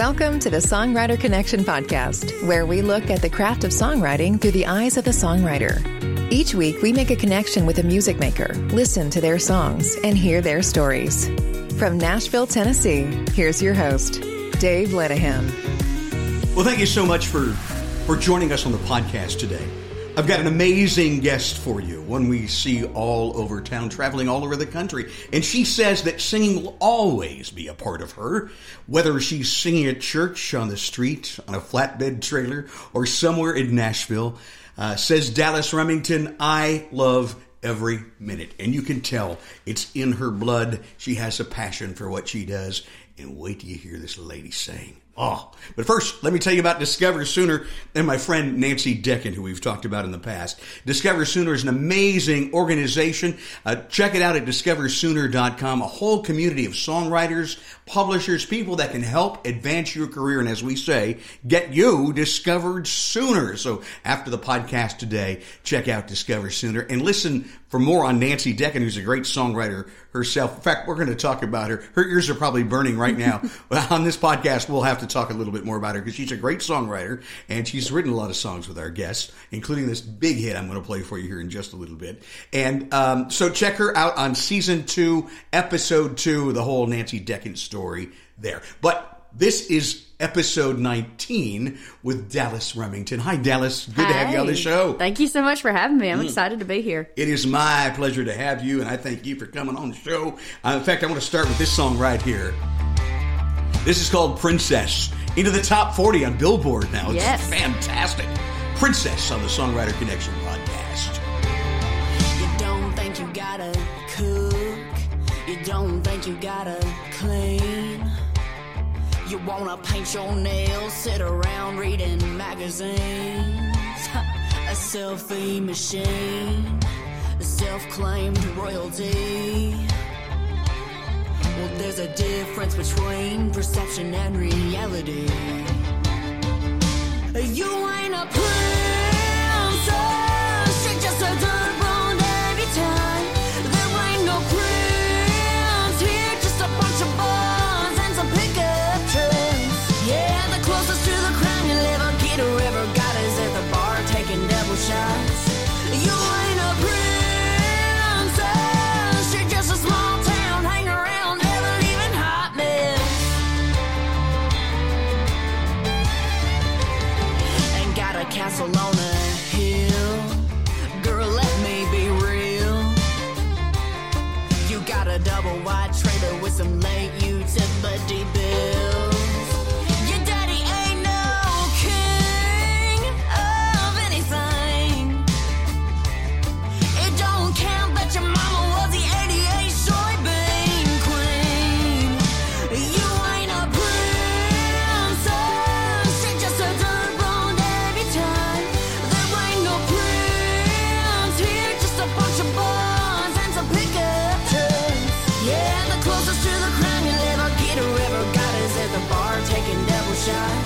Welcome to the Songwriter Connection podcast, where we look at the craft of songwriting through the eyes of the songwriter. Each week, we make a connection with a music maker, listen to their songs, and hear their stories. From Nashville, Tennessee, here's your host, Dave Lenihan. Well, thank you so much for, for joining us on the podcast today. I've got an amazing guest for you, one we see all over town, traveling all over the country. And she says that singing will always be a part of her, whether she's singing at church, on the street, on a flatbed trailer, or somewhere in Nashville. Uh, says Dallas Remington, I love every minute. And you can tell it's in her blood. She has a passion for what she does. And wait till you hear this lady sing. Oh, but first, let me tell you about Discover Sooner and my friend Nancy Decken, who we've talked about in the past. Discover Sooner is an amazing organization. Uh, check it out at discoversooner.com. A whole community of songwriters, publishers, people that can help advance your career and, as we say, get you discovered sooner. So after the podcast today, check out Discover Sooner and listen for more on Nancy Decken, who's a great songwriter herself. In fact, we're going to talk about her. Her ears are probably burning right now. on this podcast, we'll have to talk a little bit more about her because she's a great songwriter and she's written a lot of songs with our guests, including this big hit I'm going to play for you here in just a little bit. And um, so check her out on season two, episode two, the whole Nancy Decken story there. But this is episode 19 with Dallas Remington. Hi, Dallas. Good to have you on the show. Thank you so much for having me. I'm mm. excited to be here. It is my pleasure to have you, and I thank you for coming on the show. Uh, in fact, I want to start with this song right here. This is called Princess. Into the top 40 on Billboard now. It's yes. fantastic. Princess on the Songwriter Connection podcast. You don't think you gotta cook. You don't think you gotta clean. You wanna paint your nails, sit around reading magazines. a selfie machine, a self claimed royalty. Well, there's a difference between perception and reality. You ain't a princess, taking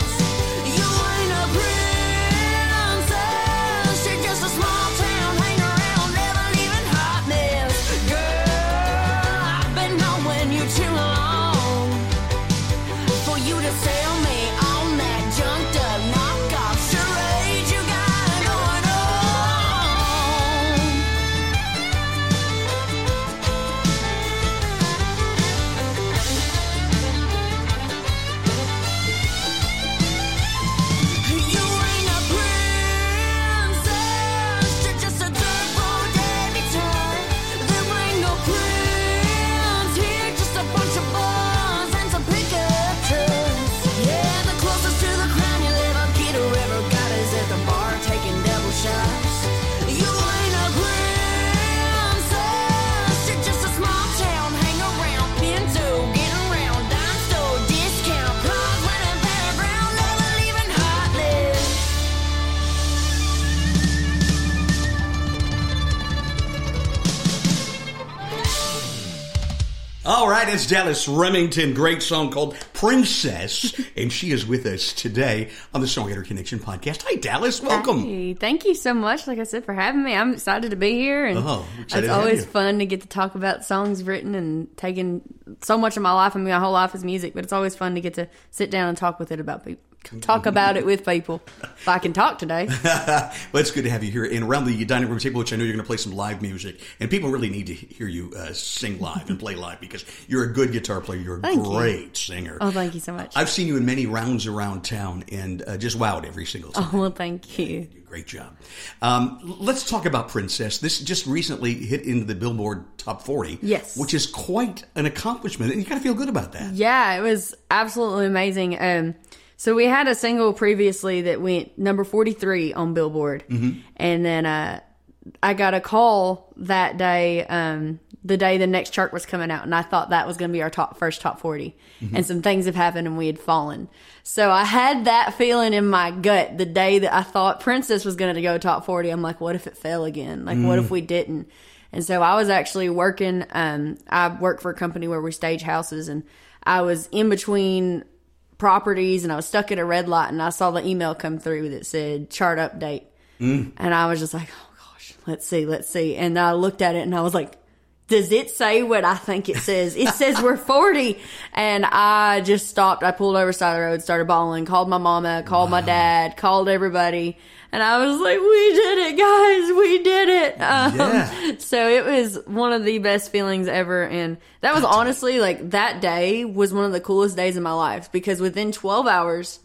Dallas Remington. Great song called Princess. and she is with us today on the Songwriter Connection podcast. Hi, Dallas. Welcome. Hey, thank you so much, like I said, for having me. I'm excited to be here, and Oh, it's always fun to get to talk about songs written and taking so much of my life. I mean, my whole life is music, but it's always fun to get to sit down and talk with it about people. Talk about it with people. If I can talk today, well, it's good to have you here. And around the dining room table, which I know you're going to play some live music. And people really need to hear you uh, sing live and play live because you're a good guitar player. You're a Thank you. great singer. oh, thank you so much. I've seen you in many rounds around town and uh, just wowed every single time. Oh, well, thank you. Great job. Um, let's talk about Princess. This just recently hit into the Billboard Top 40. Yes. Which is quite an accomplishment. And you got to feel good about that. Yeah, it was absolutely amazing. Um, so we had a single previously that went number 43 on Billboard. And then uh, I got a call that day, um, the day the next chart was coming out. And I thought that was going to be our top first top 40. And some things have happened and we had fallen. So I had that feeling in my gut the day that I thought Princess was going to go top 40. I'm like, what if it fell again? Like, what if we didn't? And so I was actually working. Um, I work for a company where we stage houses, and I was in between properties, and I was stuck at a red light, and I saw the email come through that said chart update, mm. and I was just like, oh gosh, let's see, let's see, and I looked at it, and I was like. Does it say what I think it says? It says we're 40. And I just stopped. I pulled over side of the road, started bawling, called my mama, called my dad, called everybody. And I was like, we did it, guys. We did it. Um, Yeah. so it was one of the best feelings ever. And that was honestly like that day was one of the coolest days of my life because within 12 hours,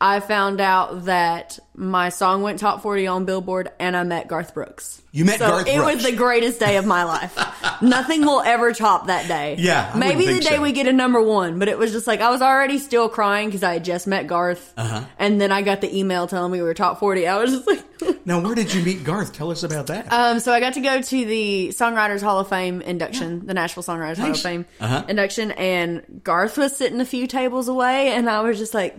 I found out that my song went top 40 on Billboard and I met Garth Brooks. You met so Garth it Brooks. was the greatest day of my life. Nothing will ever top that day. Yeah, I Maybe the day so. we get a number one, but it was just like I was already still crying because I had just met Garth. Uh-huh. And then I got the email telling me we were top 40. I was just like, Now, where did you meet Garth? Tell us about that. Um, so I got to go to the Songwriters Hall of Fame induction, the Nashville Songwriters Hall of Fame Uh-huh. induction, and Garth was sitting a few tables away, and I was just like,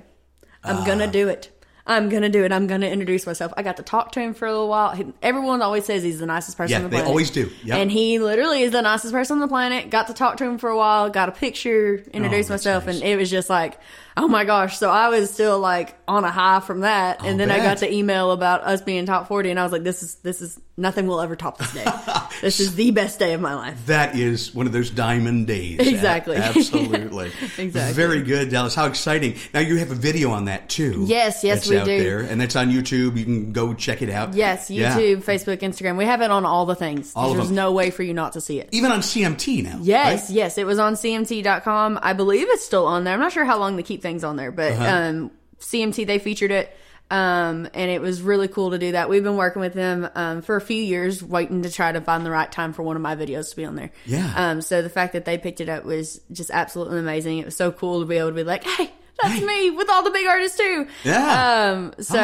I'm Ah. gonna do it. I'm gonna do it. I'm gonna introduce myself. I got to talk to him for a little while. He- Everyone always says he's the nicest person Yeah, on the they planet. always do. Yep. And he literally is the nicest person on the planet. Got to talk to him for a while, got a picture, introduced Oh, myself, nice. and it was just like, oh my gosh. So I was still like on a high from that. And then I got the email about us being top 40, and I was like, this is, this is, nothing will ever top this day. this is the best day of my life. that is one of those diamond days. Exactly. Absolutely. Exactly. Very good, Dallas. How exciting. Now, you have a video on that, too. Yes, yes, we out do. there, and that's on YouTube. You can go check it out. Yes, Yeah. YouTube, Facebook, Instagram. We have it on all the things. All of There's no way for you not to see it. Even on CMT now. Yes, right? yes. It was on CMT.com. I believe it's still on there. I'm not sure how long they keep things on there, but Uh-huh. um, CMT, they featured it. Um, and it was really cool to do that. We've been working with them um, for a few years, waiting to try to find the right time for one of my videos to be on there. Yeah. Um, so the fact that they picked it up was just absolutely amazing. It was so cool to be able to be like, hey, that's Hey. me with all the big artists too. Yeah. Um, so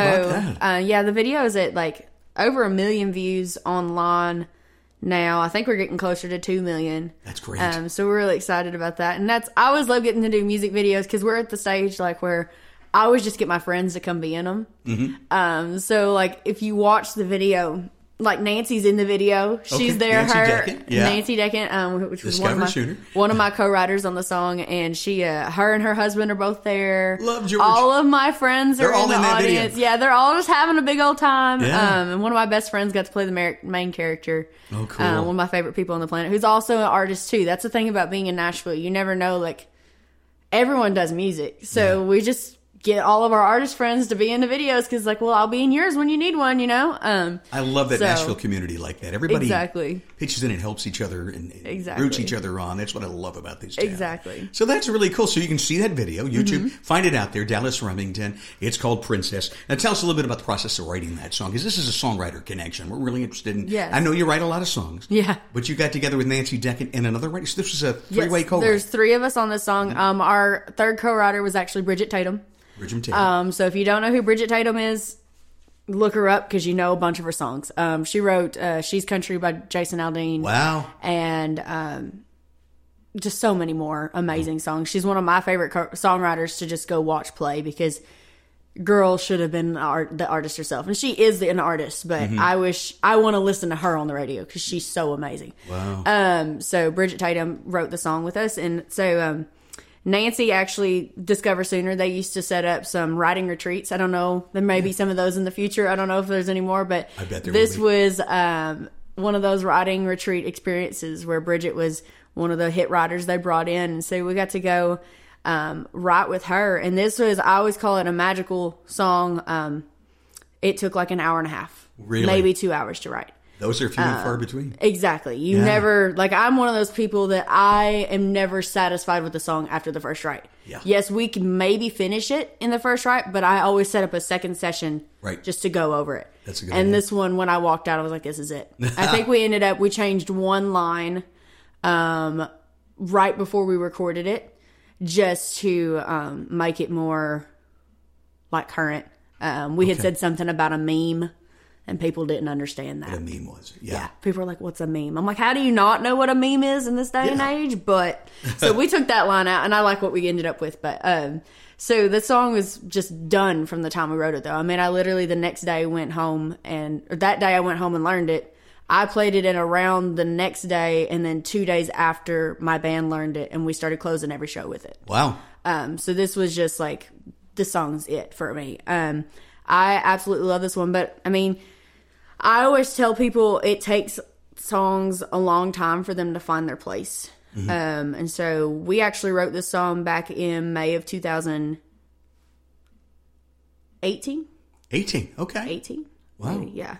uh, yeah, the video is at like over a million views online now. I think we're getting closer to two million. That's great. Um, so we're really excited about that, and that's I always love getting to do music videos because we're at the stage like where I always just get my friends to come be in them. Mm-hmm. Um, so like if you watch the video. Like Nancy's in the video, she's Okay, there. Nancy her yeah. Nancy Deckett, um, which was one of my one of my co-writers on the song, and she, uh, her and her husband are both there. Love George. All of my friends They're are all in the in that video. audience. Yeah, they're all just having a big old time. Yeah. Um, and one of my best friends got to play the mar- main character. Oh, cool. Uh, one of my favorite people on the planet, who's also an artist too. That's the thing about being in Nashville. You never know, like everyone does music, so we just get all of our artist friends to be in the videos because, like, well, I'll be in yours when you need one. You know. Um, I love that So- Nashville community like that. Everybody Exactly. pitches in and helps each other and, Exactly. roots each other on. That's what I love about these. towns. Exactly. So that's really cool. So you can see that video, YouTube. Mm-hmm. Find it out there, Dallas Remington. It's called Princess. Now tell us a little bit about the process of writing that song, because this is a songwriter connection. We're really interested in. Yes. I know you write a lot of songs. Yeah. But you got together with Nancy Deckett and another writer. So this was a three-way yes, co There's three of us on this song. Um, our third co-writer was actually Bridget Tatum. Bridget Taylor. Um, so if you don't know who Bridget Tatum is, look her up because you know a bunch of her songs. Um, she wrote uh, "She's Country" by Jason Aldean. wow. and um, just so many more amazing songs. She's one of my favorite co- songwriters to just go watch play because girl should have been art, the artist herself, and she is the, an artist. But Mm-hmm. I wish I want to listen to her on the radio because she's so amazing. Wow. Um, so Bridget Tatum wrote the song with us, and so um, Nancy actually Discover Sooner. They used to set up some writing retreats. I don't know. There may be some of those in the future. I don't know if there's any more, but I bet there this was um, one of those writing retreat experiences where Bridget was one of the hit writers they brought in, and so we got to go um, write with her. And this was I always call it a magical song. Um, it took like an hour and a half, Really? maybe two hours to write. Those are few and far between. Exactly. You Yeah. never like I'm one of those people that I am never satisfied with the song after the first write. Yeah. Yes, we can maybe finish it in the first write, but I always set up a second session Right. just to go over it. That's a good And idea. this one when I walked out I was like this is it. I think we ended up we changed one line um right before we recorded it just to um make it more like current. Um we had said something about a meme and people didn't understand that. The meme was. Yeah. Yeah, people are like, "What's a meme?" I'm like, "How do you not know what a meme is in this day and age?" But so we took that line out, and I like what we ended up with. But um, so the song was just done from the time we wrote it, though. I mean, I literally the next day went home, and or that day I went home and learned it. I played it in around the next day, and then two days after my band learned it, and we started closing every show with it. Wow. Um, so this was just like the song's it for me. Um, I absolutely love this one, but I mean, I always tell people it takes songs a long time for them to find their place. Mm-hmm. Um, and so we actually wrote this song back in May of 2018. 18. Okay. 18? Wow. Maybe, yeah.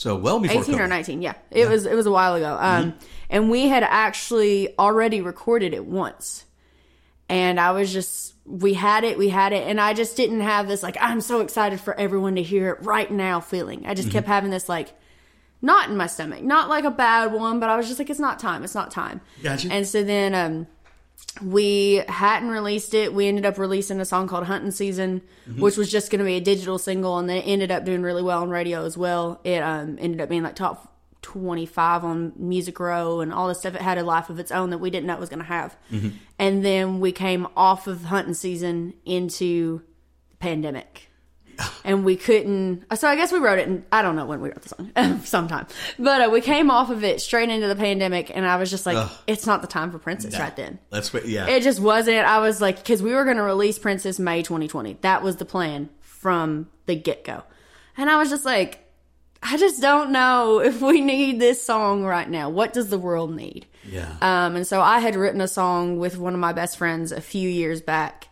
So well before 18 or 19 yeah it was it was a while ago um and we had actually already recorded it once and i was just we had it we had it and i just didn't have this like i'm so excited for everyone to hear it right now feeling i just kept having this like knot in my stomach not like a bad one but i was just like it's not time it's not time Gotcha. and so then um we hadn't released it. We ended up releasing a song called Hunting Season, which was just going to be a digital single, and then it ended up doing really well on radio as well. It um, ended up being like top 25 on Music Row and all this stuff. It had a life of its own that we didn't know it was going to have. And then we came off of Hunting Season into the pandemic. And we couldn't. So I guess we wrote it, and I don't know when we wrote the song, sometime. But uh, we came off of it straight into the pandemic, and I was just like, Ugh. "It's not the time for Princess right then." Let's wait. Yeah. It just wasn't. I was like, because we were going to release Princess May 2020. That was the plan from the get go. And I was just like, I just don't know if we need this song right now. What does the world need? yeah. Um, and so I had written a song with one of my best friends a few years back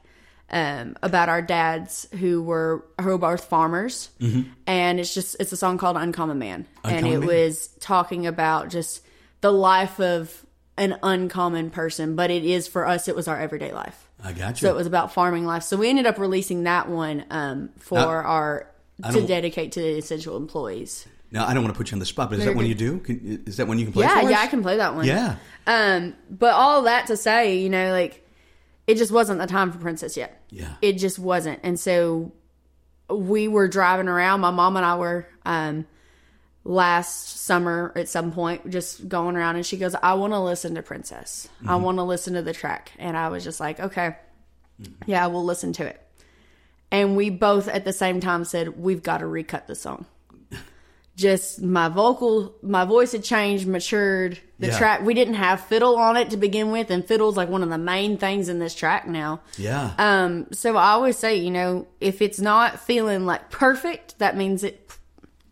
um, about our dads who were both farmers, and it's just it's a song called "Uncommon Man," and it Man. was talking about just the life of an uncommon person, but it is for us. It was our everyday life. I got you. So it was about farming life. So we ended up releasing that one um, for Now, our to dedicate to the essential employees. now I don't want to put you on the spot, but is that one you do? Can, is that one you can play? Yeah, yeah? I can play that one. Yeah. Um, but all that to say, you know, like it just wasn't the time for Princess yet. Yeah. It just wasn't. And so we were driving around. My mom and I were um last summer at some point just going around and she goes, I want to listen to Princess. I Mm-hmm. want to listen to the track. And I was just like, okay, yeah, we'll listen to it. And we both at the same time said, we've got to recut the song. Just my vocal, my voice had changed, matured. The Yeah. track, we didn't have fiddle on it to begin with, and fiddle's like one of the main things in this track now. Yeah. Um, so I always say, you know, if it's not feeling like perfect, that means it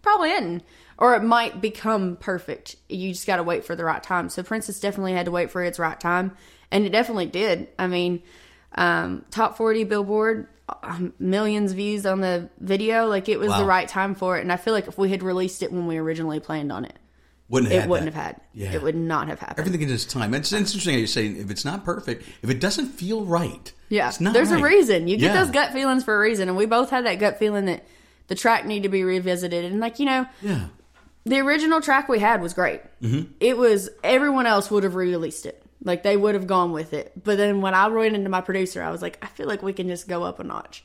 probably isn't. Or it might become perfect. You just got to wait for the right time. So Princess definitely had to wait for its right time. And it definitely did. I mean, um, top 40 Billboard, um, millions views on the video. Like it was Wow. the right time for it. And I feel like if we had released it when we originally planned on it, wouldn't have it wouldn't that. have had. Yeah. It would not have happened. Everything in its time. It's interesting how you're saying if it's not perfect, if it doesn't feel right, Yeah, it's not there's a reason. You get Yeah. those gut feelings for a reason, and we both had that gut feeling that the track needed to be revisited. And like you know, Yeah. the original track we had was great. Mm-hmm. It was everyone else would have re-released it, like they would have gone with it. But then when I ran into my producer, I was like, I feel like we can just go up a notch.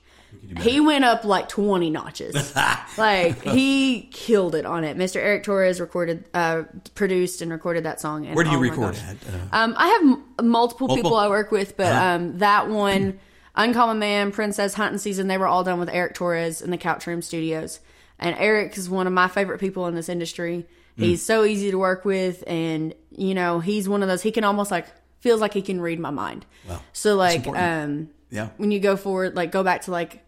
He went up like twenty notches. like he killed it on it. Mr. Eric Torres recorded, uh, produced, and recorded that song. And Where do you oh record at? Uh, Um, I have m- multiple, Multiple? people I work with, but Uh-huh. um, that one Uncommon Man, Princess, Hunting Season, they were all done with Eric Torres in the Couch Room Studios. And Eric is one of my favorite people in this industry. Mm. He's so easy to work with, and you know, he's one of those. He can almost like feels like he can read my mind. Wow. So like, um, Yeah. when you go forward, like go back to like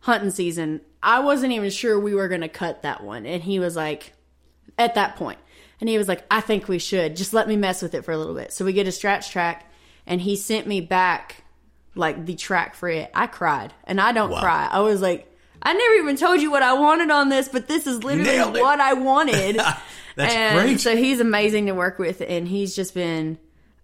hunting season, I wasn't even sure we were gonna cut that one, and he was like, at that point, and he was like, I think we should just let me mess with it for a little bit. So we get a scratch track, and he sent me back like the track for it. I cried, and I don't Wow. cry. I was like. I never even told you what I wanted on this, but this is literally what I wanted. That's and great. So he's amazing to work with, and he's just been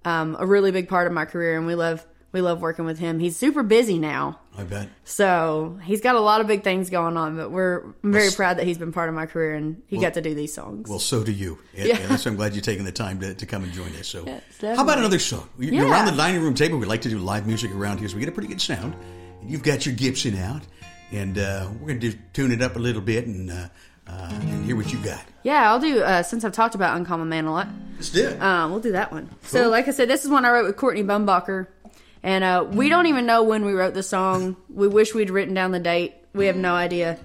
um, a really big part of my career, and we love we love working with him. He's super busy now, I bet. so he's got a lot of big things going on. But we're I'm very proud that he's been part of my career, and he got to do these songs. Well, so do you. And, Yeah. and so I'm glad you're taking the time to, to come and join us. So, Yes, how about another song? You're Yeah. around the dining room table. We like to do live music around here, so we get a pretty good sound. And you've got your Gibson out, and uh, we're going to tune it up a little bit and, uh, uh, and hear what you got. yeah, I'll do. Uh, since I've talked about Uncommon Man a lot, Let's do it. Um, we'll do that one. So, like I said, this is one I wrote with Courtney Bumbacher, and uh, we don't even know when we wrote the song. We wish we'd written down the date. We have no idea.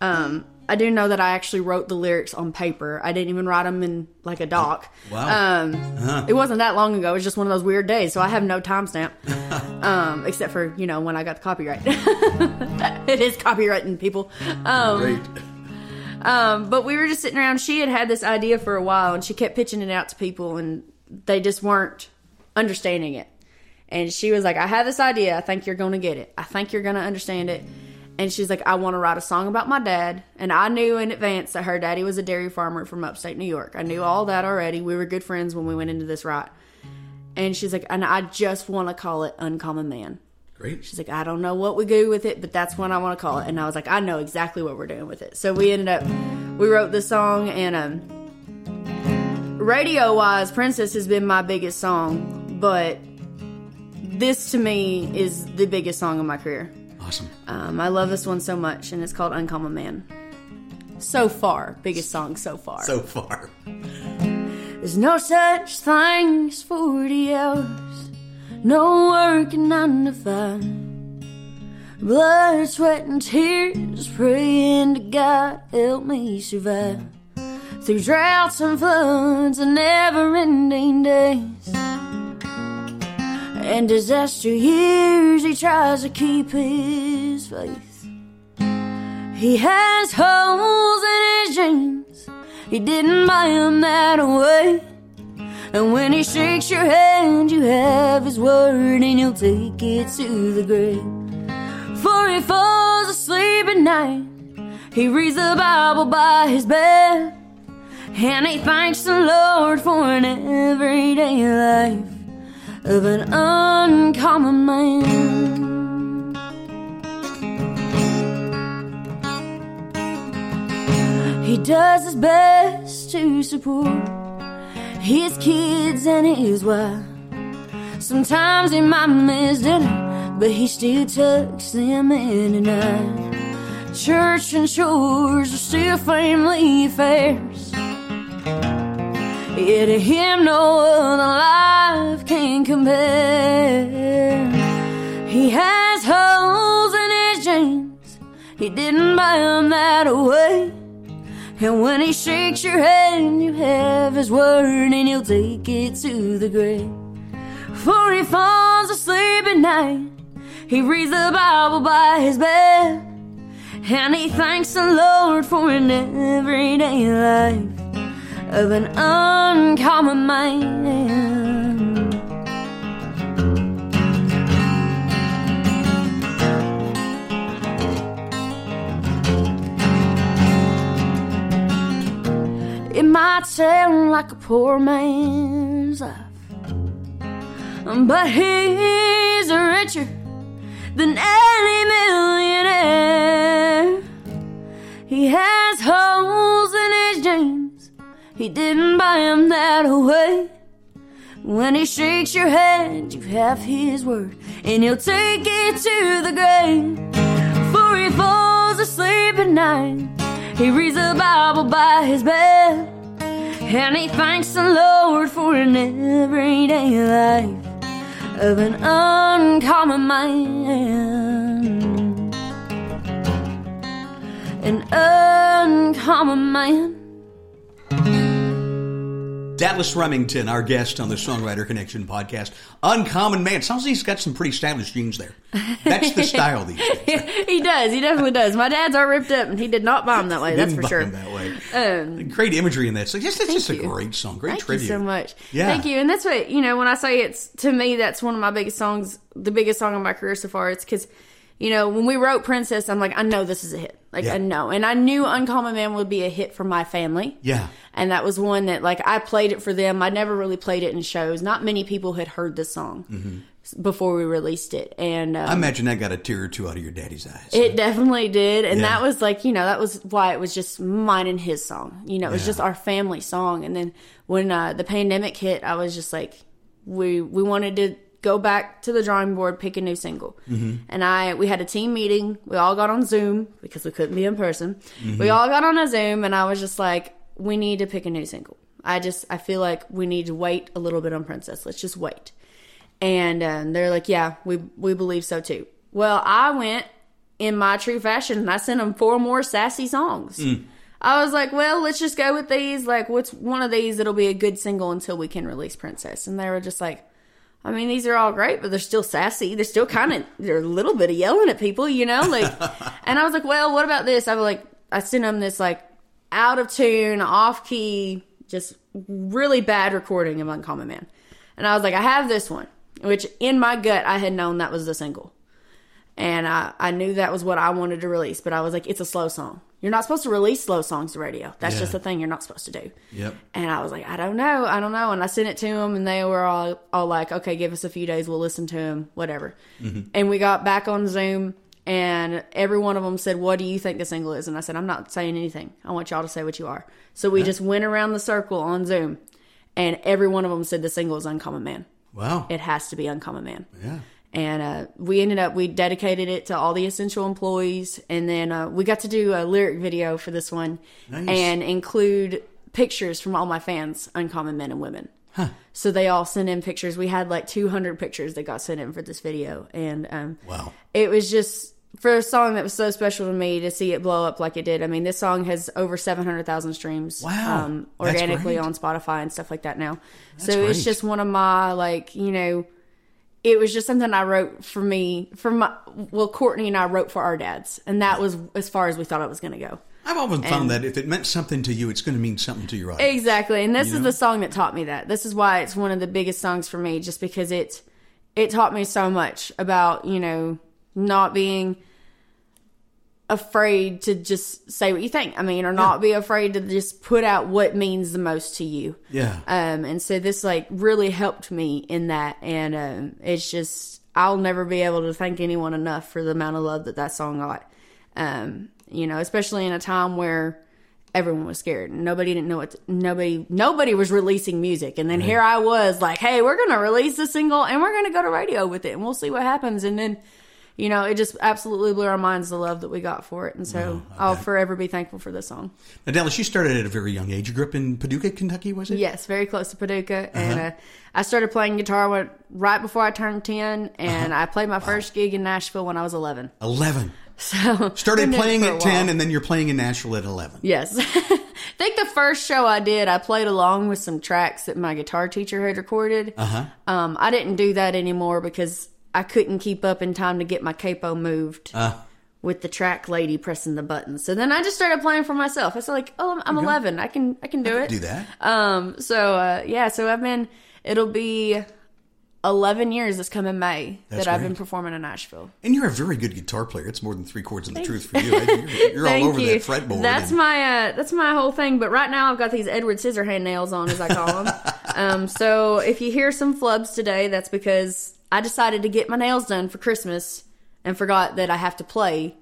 Um, I do know that I actually wrote the lyrics on paper. I didn't even write them in like a doc. Wow. Um, It wasn't that long ago. It was just one of those weird days, so I have no timestamp, um, except for you know when I got the copyright. it is copywritten, people. Um, Great. Um, but we were just sitting around. She had had this idea for a while, and she kept pitching it out to people, and they just weren't understanding it. And she was like, "I have this idea. I think you're going to get it. I think you're going to understand it." And she's like, "I want to write a song about my dad." And I knew in advance that her daddy was a dairy farmer from upstate New York. I knew all that already. We were good friends when we went into this write. And she's like, "And I just want to call it Uncommon Man." Great. She's like, I don't know what we do with it, but that's what I want to call it. And I was like, I know exactly what we're doing with it. So we ended up, we wrote this song, and um, radio wise, Princess has been my biggest song, but this to me is the biggest song of my career. Awesome. Um, I love this one so much, and it's called Uncommon Man. So far, biggest song so far. So far. There's no such thing as 40 hours, no working nine to five. Blood, sweat, and tears, praying to God help me survive. Through droughts and floods and never ending days. And disaster years, he tries to keep his faith. He has holes in his jeans. He didn't buy him that way. And when he shakes your hand, you have his word and you'll take it to the grave. For he falls asleep at night. He reads the Bible by his bed. And he thanks the Lord for an everyday life of an uncommon man. He does his best to support his kids and his wife. Sometimes he might miss dinner, but he still tucks them in at night. Church and chores are still family affairs. Yeah, to him, no other life can compare. He has holes in his jeans. He didn't buy them that way. And when he shakes your hand, you have his word and he'll take it to the grave. For he falls asleep at night. He reads the Bible by his bed. And he thanks the Lord for an everyday life of an uncommon man. It might sound like a poor man's life, but he's richer than any millionaire. He has holes in his jeans. He didn't buy them that way. When he shakes your hand, you have his word, and he'll take it to the grave. For he falls asleep at night. He reads the Bible by his bed, and he thanks the Lord for an everyday life of an uncommon man. An uncommon man. Dallas Remington, our guest on the Songwriter Connection podcast. Uncommon man. Sounds like he's got some pretty stylish jeans there. That's the style these days. he does. He definitely does. My dad's are ripped up, and he did not buy them that way. That's for sure. that way. Um, Great imagery in that. So just, it's just a great song. Great Thank tribute. you so much. Yeah. Thank you. And that's what, you know, when I say it's, to me, that's one of my biggest songs, the biggest song of my career so far. It's because, you know, when we wrote Princess, I'm like, I know this is a hit. Like, Yeah. I know. And I knew Uncommon Man would be a hit for my family. Yeah. And that was one that, like, I played it for them. I never really played it in shows. Not many people had heard this song before we released it. And um, I imagine that got a tear or two out of your daddy's eyes. it definitely did. And Yeah. that was like, you know, that was why it was just mine and his song. You know, it was Yeah. just our family song. And then when uh, the pandemic hit, I was just like, we we wanted to go back to the drawing board, pick a new single. Mm-hmm. And I we had a team meeting. We all got on Zoom because we couldn't be in person. Mm-hmm. We all got on a Zoom, and I was just like, we need to pick a new single. I just I feel like we need to wait a little bit on Princess. Let's just wait. And um, they're like, yeah, we we believe so too. Well, I went in my true fashion and I sent them four more sassy songs. I was like, well, let's just go with these. Like, what's one of these that'll be a good single until we can release Princess? And they were just like, I mean, these are all great, but they're still sassy. They're still kind of, they're a little bit of yelling at people, you know? Like, and I was like, well, what about this? I was like, I sent them this, like, out of tune, off key, just really bad recording of Uncommon Man. And I was like, I have this one, which in my gut, I had known that was the single. And I, I knew that was what I wanted to release, but I was like, it's a slow song. You're not supposed to release slow songs to radio. That's Yeah. just a thing you're not supposed to do. Yep. And I was like, I don't know, I don't know. And I sent it to them, and they were all all like, okay, give us a few days, we'll listen to him, whatever. Mm-hmm. And we got back on Zoom, and every one of them said, "What do you think the single is?" And I said, "I'm not saying anything. I want y'all to say what you are." So we just went around the circle on Zoom, and every one of them said the single is "Uncommon Man." Wow. It has to be "Uncommon Man." yeah. And uh, we ended up we dedicated it to all the essential employees and then uh, we got to do a lyric video for this one Nice. and include pictures from all my fans uncommon men and women so they all sent in pictures we had like 200 pictures that got sent in for this video and um, Wow. it was just for a song that was so special to me to see it blow up like it did. I mean, this song has over 700,000 streams Wow. um, organically on Spotify and stuff like that now. so great. it's just one of my, like, you know, it was just something I wrote for me, for my, well, Courtney and I wrote for our dads. And that was as far as we thought it was going to go. I've often found that if it meant something to you, it's going to mean something to your audience. Exactly. And this You is know? the song that taught me that. This is why it's one of the biggest songs for me, just because it it taught me so much about, you know, not being afraid to just say what you think. I mean, or not be afraid to just put out what means the most to you. Yeah. Um, and so this like really helped me in that, and um, it's just I'll never be able to thank anyone enough for the amount of love that that song got. Um, you know, especially in a time where everyone was scared nobody didn't know what to, nobody nobody was releasing music, and then here I was like, hey, we're gonna release a single and we're gonna go to radio with it, and we'll see what happens, and then. You know, it just absolutely blew our minds the love that we got for it, and so I'll forever be thankful for this song. Now, Dallas, you started at a very young age. You grew up in Paducah, Kentucky, was it? Yes, very close to Paducah, and uh, I started playing guitar when, right before I turned ten, and I played my first gig in Nashville when I was eleven. 11. So Started been doing it playing at 10, and then you're playing in Nashville at 11. yes, I think the first show I did, I played along with some tracks that my guitar teacher had recorded. Uh-huh. Um, I didn't do that anymore because I couldn't keep up in time to get my capo moved. Uh, with the track lady pressing the buttons, so then I just started playing for myself. I was like, "Oh, I'm, I'm 11. I can, I can do it." do that. Um, so uh, yeah, so I've been. It'll be eleven years this coming May That's that I've great. been performing in Nashville. And you're a very good guitar player. It's more than three chords in the truth for you. You're, you're all over you. that fretboard. That's and- my uh, that's my whole thing. But right now I've got these Edward Scissorhand nails on, as I call them. um, so if you hear some flubs today, that's because I decided to get my nails done for Christmas and forgot that I have to play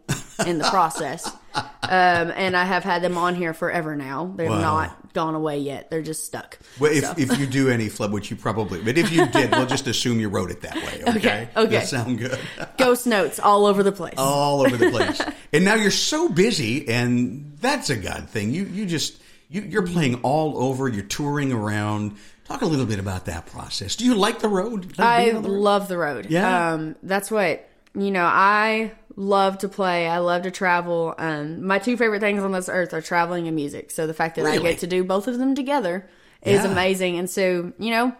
in the process. Um, and I have had them on here forever now. They're Wow. not gone away yet. They're just stuck. Well, if, So- if you do any flub, which you probably, but if you did, we'll just assume you wrote it that way. Okay. Okay, okay. That sound good. Ghost notes all over the place. all over the place. and now you're so busy, and that's a God thing. You you just you, you're playing all over. You're touring around. Talk a little bit about that process. Do you like the road? Like I the road? love the road. Yeah. Um, that's what, you know, I love to play. I love to travel. Um, my two favorite things on this earth are traveling and music. So the fact that I get to do both of them together is Yeah. amazing. And so, you know,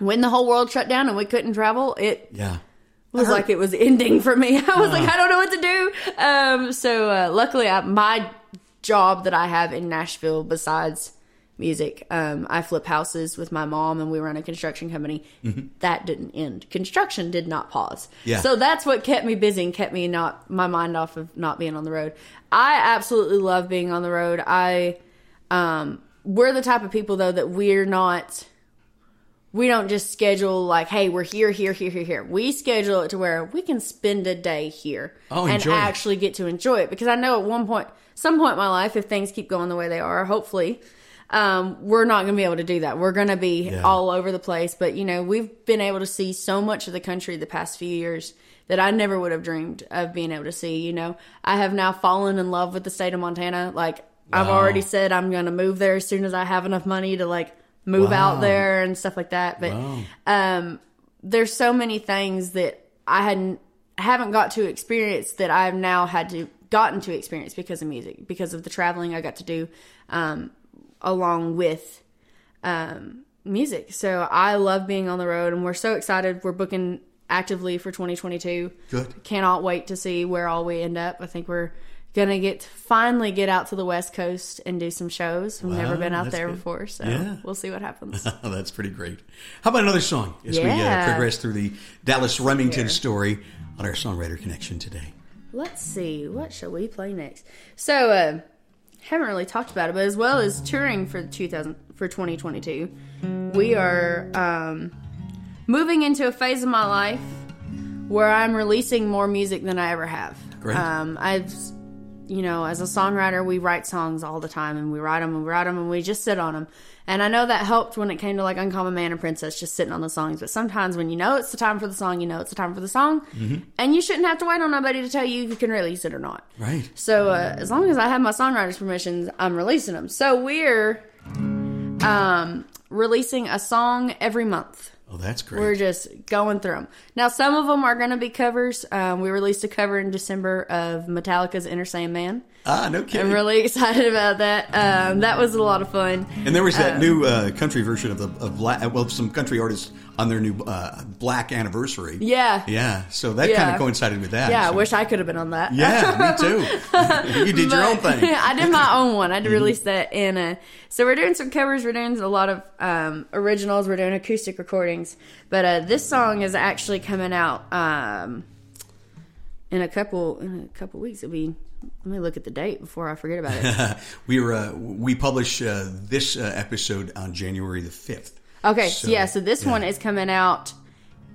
when the whole world shut down and we couldn't travel, it Yeah. was like it was ending for me. I was like, I don't know what to do. Um, so uh, luckily, I, my job that I have in Nashville, besides music, um, I flip houses with my mom, and we run a construction company. That didn't end. Construction did not pause. Mm-hmm. Yeah. So that's what kept me busy and kept me not my mind off of not being on the road. I absolutely love being on the road. I um, we're the type of people though that we're not we don't just schedule like, hey, we're here, here, here, here, here. We schedule it to where we can spend a day here Oh, and enjoy it. actually get to enjoy it. Because I know at one point, some point in my life, if things keep going the way they are, hopefully, um, we're not going to be able to do that. We're going to be Yeah. all over the place. But you know, we've been able to see so much of the country the past few years that I never would have dreamed of being able to see. You know, I have now fallen in love with the state of Montana. Like I've already said, I'm going to move there as soon as I have enough money to like move Wow. out there and stuff like that. But Wow. um, there's so many things that I hadn't haven't got to experience that I've now had to gotten to experience because of music, because of the traveling I got to do um, along with um, music. So I love being on the road, and we're so excited. We're booking actively for 2022. Good. Cannot wait to see where all we end up. I think we're gonna get finally get out to the West Coast and do some shows. We've never been out there good. before, so Yeah. we'll see what happens. That's pretty great. How about another song as we uh, progress through the Dallas Remington story on our Songwriter Connection today? Let's see, what shall we play next? So, uh, haven't really talked about it, but as well as touring for 2000 for 2022, we are um, moving into a phase of my life where I'm releasing more music than I ever have. Great. Um, I've, you know, as a songwriter, we write songs all the time, and we write them and we write them, and we just sit on them. And I know that helped when it came to like Uncommon Man and Princess, just sitting on the songs. But sometimes when you know it's the time for the song, you know it's the time for the song, and you shouldn't have to wait on nobody to tell you you can release it or not. Right. So uh, as long as I have my songwriter's permissions, I'm releasing them. So we're um, releasing a song every month. Oh, that's great. We're just going through them. Now, some of them are going to be covers. Um, we released a cover in December of Metallica's Enter Sandman. Ah, no kidding. I'm really excited about that. Um, that was a lot of fun. and there was that new uh, country version of the of Black, well, some country artists on their new uh, Black anniversary. Yeah. Yeah. So that Yeah. kind of coincided with that. Yeah, I wish I could have been on that. Yeah, me too. you did your own thing. Mm-hmm. I did my own one. I did release that in a. So we're doing some covers. We're doing a lot of um, originals. We're doing acoustic recordings. But uh, this song is actually coming out um, in a couple in a couple weeks. It'll be. Let me look at the date before I forget about it. we were uh, we publish uh, this uh, episode on January the fifth. Okay, So, yeah. So this yeah. one is coming out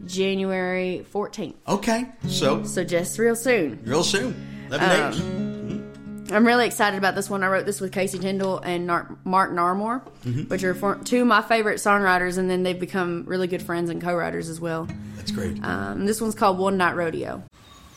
January fourteenth. Okay, so So just real soon. real soon, eleven Um, days. I'm really excited about this one. I wrote this with Casey Tyndall and Nar- Mark Narmore, Mm-hmm. which are for- two of my favorite songwriters, and then they've become really good friends and co-writers as well. That's great. Um, this one's called One Night Rodeo.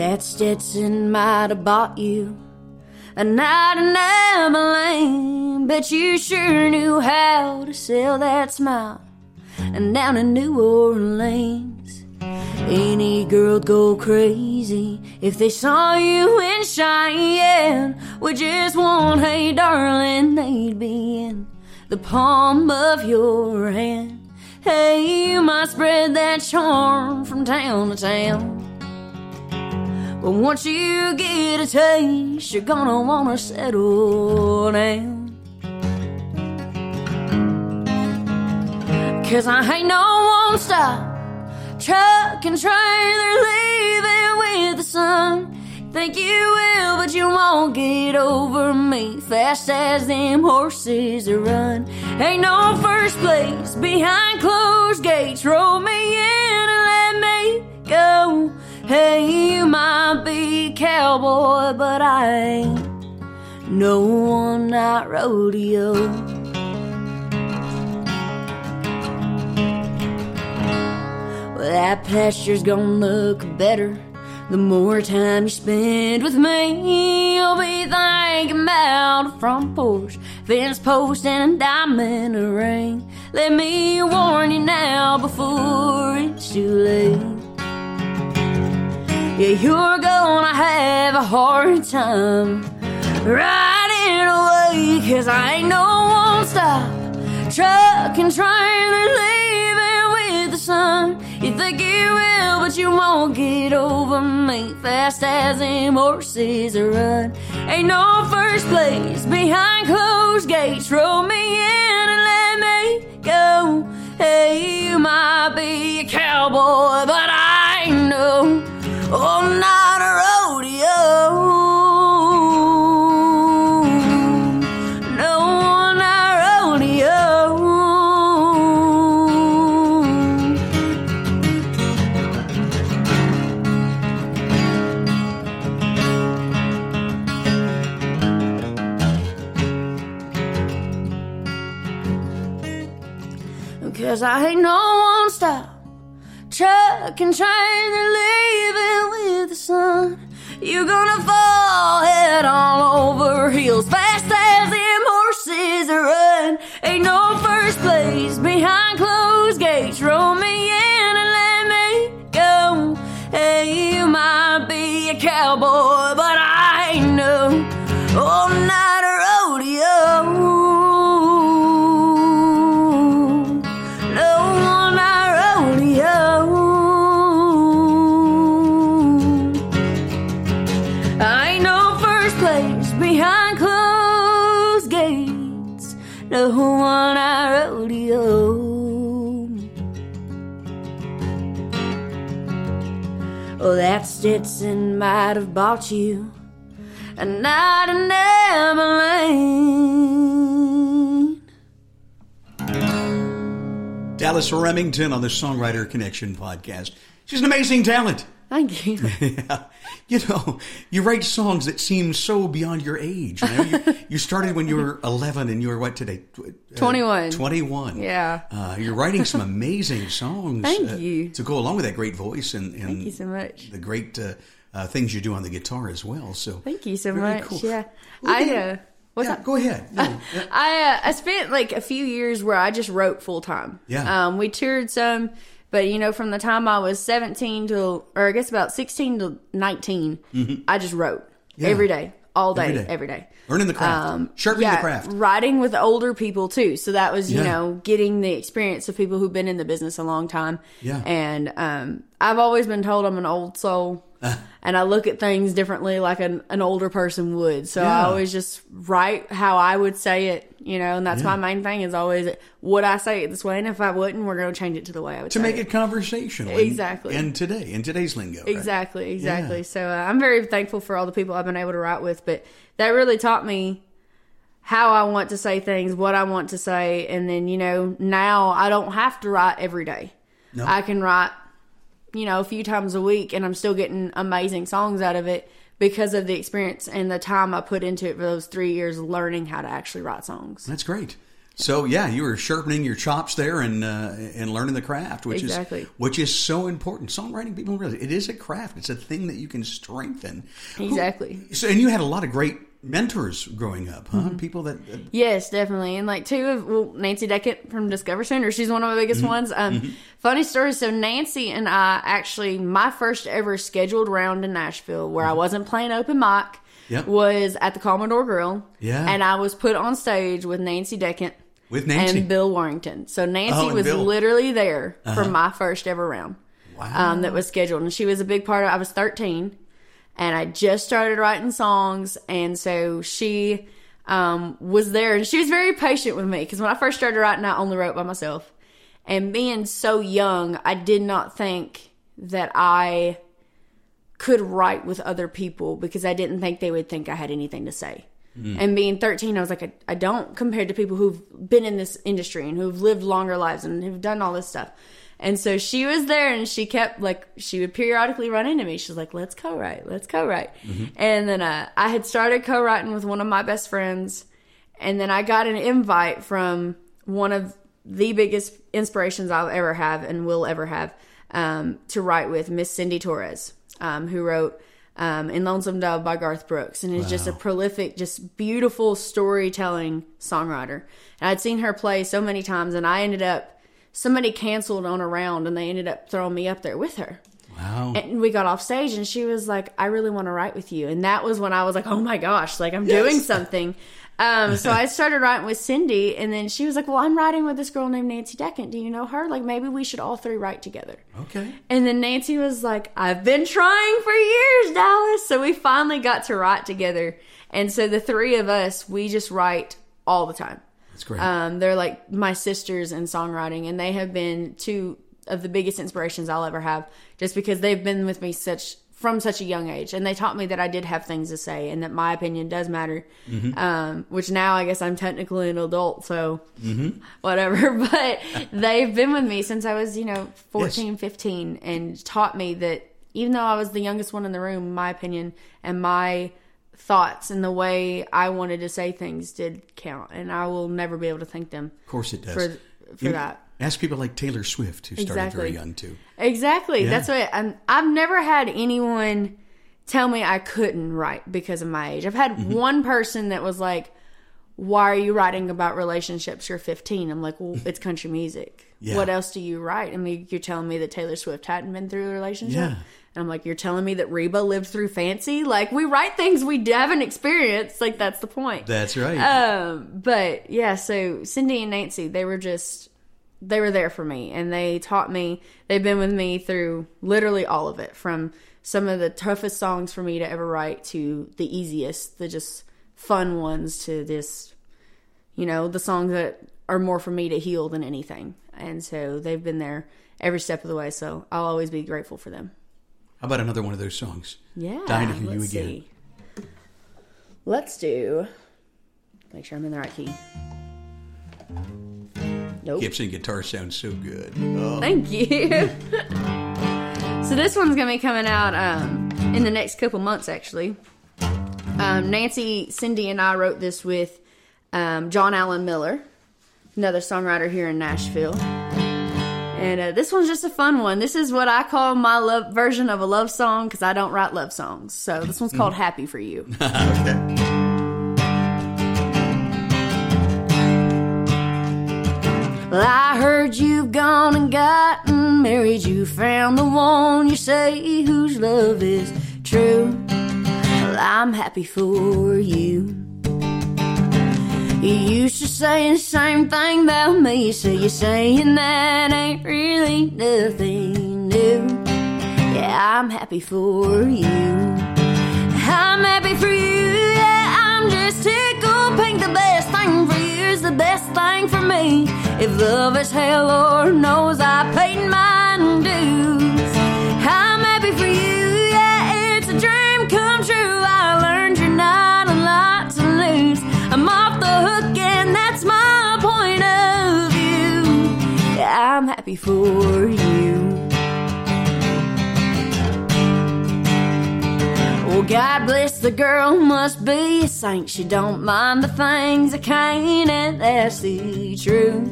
That Stetson might have bought you a night in Abilene, but you sure knew how to sell that smile. And down in New Orleans, Any girl'd go crazy if they saw you in Cheyenne with just one hey darling, they'd be in the palm of your hand. Hey, you might spread that charm from town to town. But once you get a taste, you're gonna wanna settle down. Cause I ain't no one stop truck and trailer leaving with the sun. Think you will, but you won't get over me fast as them horses run. Ain't no first place behind closed gates. Roll me in Hey, you might be cowboy, but I ain't no one night rodeo. Well, that pasture's gonna look better the more time you spend with me. You'll be thinking about a front porch, fence post, and a diamond ring. Let me warn you now before it's too late. Yeah, you're gonna have a hard time riding away, cause I ain't no one stop truck and trailer leaving with the sun. You think you will, but you won't get over me fast as them horses run. Ain't no first place behind closed gates. Roll me in and let me go. Hey, you might be a cowboy, but I ain't no, oh, not a rodeo. No, rodeo. Cause I ain't no truck and train and leaving with the sun. You're gonna fall head on over heels Stetson might have bought you a night in Neverland. Dallas Remington on the Songwriter Connection podcast. She's an amazing talent. Thank you. Yeah. You know, you write songs that seem so beyond your age. You, know? you, you started when you were 11 and you were what today? Uh, 21. 21. Yeah. Uh, you're writing some amazing songs. Thank uh, you. To go along with that great voice and, and Thank you so much. the great uh, uh, things you do on the guitar as well. So Thank you so much. cool. Yeah. Well, I uh what's yeah, go ahead. No, yeah. I uh, I spent like a few years where I just wrote full time. Yeah. Um, we toured some, but you know, from the time I was seventeen to, or I guess about sixteen to 19 I just wrote Mm-hmm. Yeah. every day, all day, Every day. every day. Learning the craft. Um, Sharpening yeah, the craft. Writing with older people too. So that was, you Yeah. know, getting the experience of people who've been in the business a long time. Yeah. And um, I've always been told I'm an old soul. and I look at things differently like an, an older person would. So I always just write how I would say it, you know, and that's Yeah. my main thing is always would I say it this way? And if I wouldn't, we're going to change it to the way I would to make it conversational. Exactly. And today, in today's lingo. right? Exactly, exactly. Yeah. So uh, I'm very thankful for all the people I've been able to write with, but that really taught me how I want to say things, what I want to say, and then you know now I don't have to write every day. No. I can write, you know, a few times a week, and I'm still getting amazing songs out of it because of the experience and the time I put into it for those three years learning how to actually write songs. That's great. So yeah, you were sharpening your chops there and uh, and learning the craft, which Exactly. is which is so important. Songwriting, people realize it is a craft. It's a thing that you can strengthen. Who- Exactly. so, and you had a lot of great mentors growing up, huh? Mm-hmm. People that uh, Yes, definitely. And like two of well, Nancy Deckant from Discover Center, she's one of my biggest ones. Um, Funny story. So Nancy and I actually, my first ever scheduled round in Nashville, where I wasn't playing open mic, Yep. was at the Commodore Grill. Yeah. and I was put on stage with Nancy Deckant With Nancy. and Bill Warrington. So Nancy Oh, was Bill. Uh-huh. literally there for my first ever round. Wow. Um, that was scheduled, and she was a big part of. I was 13, and I just started writing songs, and so she um, was there, and she was very patient with me because when I first started writing, I only wrote by myself, and being so young, I did not think that I could write with other people because I didn't think they would think I had anything to say. And being 13, I was like, I, I don't compared to people who've been in this industry and who've lived longer lives and who've done all this stuff. And so she was there and she kept like, she would periodically run into me. She's like, let's co write, let's co write. And then uh, I had started co writing with one of my best friends. And then I got an invite from one of the biggest inspirations I'll ever have and will ever have um, to write with, Miss Cindy Torres, um, who wrote um, In Lonesome Dove by Garth Brooks and is just a prolific, just beautiful storytelling songwriter. And I'd seen her play so many times, and I ended up, somebody canceled on a round and they ended up throwing me up there with her. Wow. And we got off stage and she was like, I really want to write with you. And that was when I was like, oh my gosh, like I'm doing something. Um, so I started writing with Cindy and then she was like, well, I'm writing with this girl named Nancy Deckant. Do you know her? Like maybe we should all three write together. Okay. And then Nancy was like, I've been trying for years, Dallas. So we finally got to write together. And so the three of us, we just write all the time. That's great. Um, they're like my sisters in songwriting, and they have been two of the biggest inspirations I'll ever have, just because they've been with me such from such a young age, and they taught me that I did have things to say, and that my opinion does matter. Um, which now I guess I'm technically an adult, so whatever. But they've been with me since I was, you know, 14, 15, and taught me that even though I was the youngest one in the room, my opinion and my thoughts and the way I wanted to say things did count, and I will never be able to thank them Of course it does. for for You that. Ask people like Taylor Swift, who started Exactly. very young too. Exactly. Yeah. That's what I'm, I've never had anyone tell me I couldn't write because of my age. I've had Mm-hmm. one person that was like, "Why are you writing about relationships? You're 15." I'm like, "Well, it's country music. Yeah. What else do you write?" I mean, you're telling me that Taylor Swift hadn't been through a relationship. Yeah. And I'm like, "You're telling me that Reba lived through fancy? Like, we write things we haven't experienced. Like, that's the point." That's right. Um, but yeah, so Cindy and Nancy, they were just they were there for me and they taught me they've been with me through literally all of it from some of the toughest songs for me to ever write to the easiest the just fun ones to this you know the songs that are more for me to heal than anything and so they've been there every step of the way so i'll always be grateful for them How about another one of those songs? yeah Dying to hear you again. see. let's do make sure i'm in the right key nope Gibson guitar sounds so good. Oh, Thank you. so this one's gonna be coming out um, in the next couple months, actually. Um, Nancy, Cindy, and I wrote this with um, John Allen Miller, another songwriter here in Nashville. And uh, this one's just a fun one. This is what I call my love version of a love song because I don't write love songs. So this one's called "Happy for You." okay. Well, I heard you've gone and gotten married. You found the one you say whose love is true. Well, I'm happy for you. You used to say the same thing about me, so you're saying that ain't really nothing new. Yeah, I'm happy for you. I'm happy for you. Yeah, I'm just tickled pink. The best thing for you is the best thing for me. If love is hell, Lord knows I paid mine dues. Happy for you. Well, God bless the girl, must be a saint. She don't mind the things I can't, and that's the truth.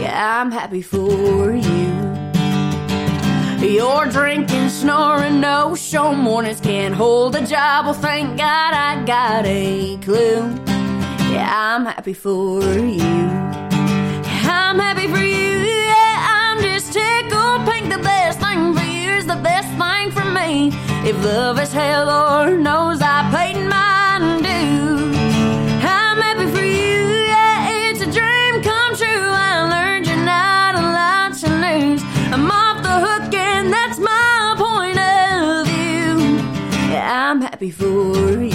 Yeah, I'm happy for you. You're drinking, snoring, no show mornings can't hold a job. Well, thank God I got a clue. Yeah, I'm happy for you. Me. If love is hell, Lord knows I paid mine due. I'm happy for you, yeah, it's a dream come true. I learned you're not a lot to lose. I'm off the hook, and that's my point of view. Yeah, I'm happy for you.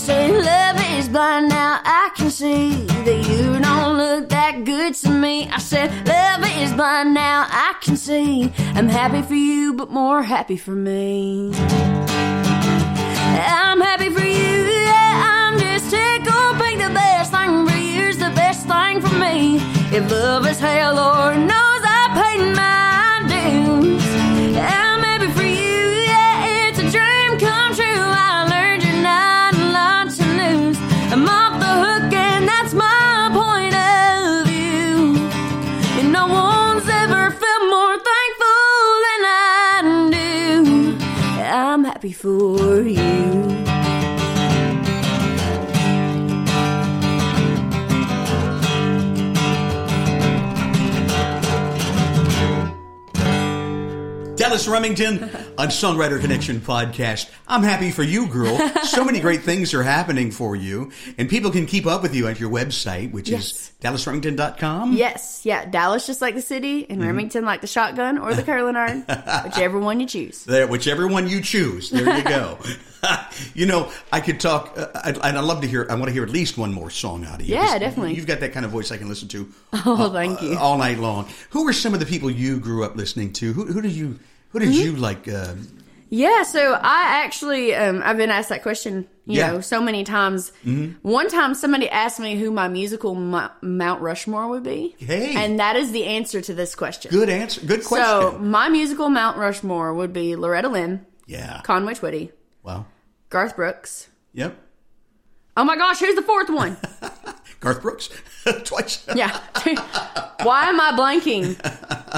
Say love is blind now. I can see that you don't look that good to me. I said love is blind now. I can see. I'm happy for you, but more happy for me. I'm happy for you. Yeah, I'm just tickled pink. The best thing for you's the best thing for me. If love is hell, or knows happy for you. Dallas Remington on Songwriter Connection podcast. I'm happy for you, girl. So many great things are happening for you, and people can keep up with you at your website, which Yes. is dallasremington.com. Yes, yeah. Dallas just like the city, Mm-hmm. and Remington like the shotgun or the curling iron, whichever one you choose. There, whichever one you choose. There you go. you know, I could talk, uh, I'd, and I'd love to hear. I want to hear at least one more song out of you. Yeah, definitely. You've got that kind of voice I can listen to. Oh, thank you. all night long. Who were some of the people you grew up listening to? Who, who did you? Who did Mm-hmm. you like? Uh, Yeah, so I actually um, I've been asked that question, you Yeah. know, so many times. One time somebody asked me who my musical Mo- Mount Rushmore would be. Hey. And that is the answer to this question. good answer. Good question. So, my musical Mount Rushmore would be Loretta Lynn, yeah. Conway Twitty, Wow. Garth Brooks. Yep. Oh my gosh, who's the fourth one? Garth Brooks. Twice. Yeah. why am I blanking?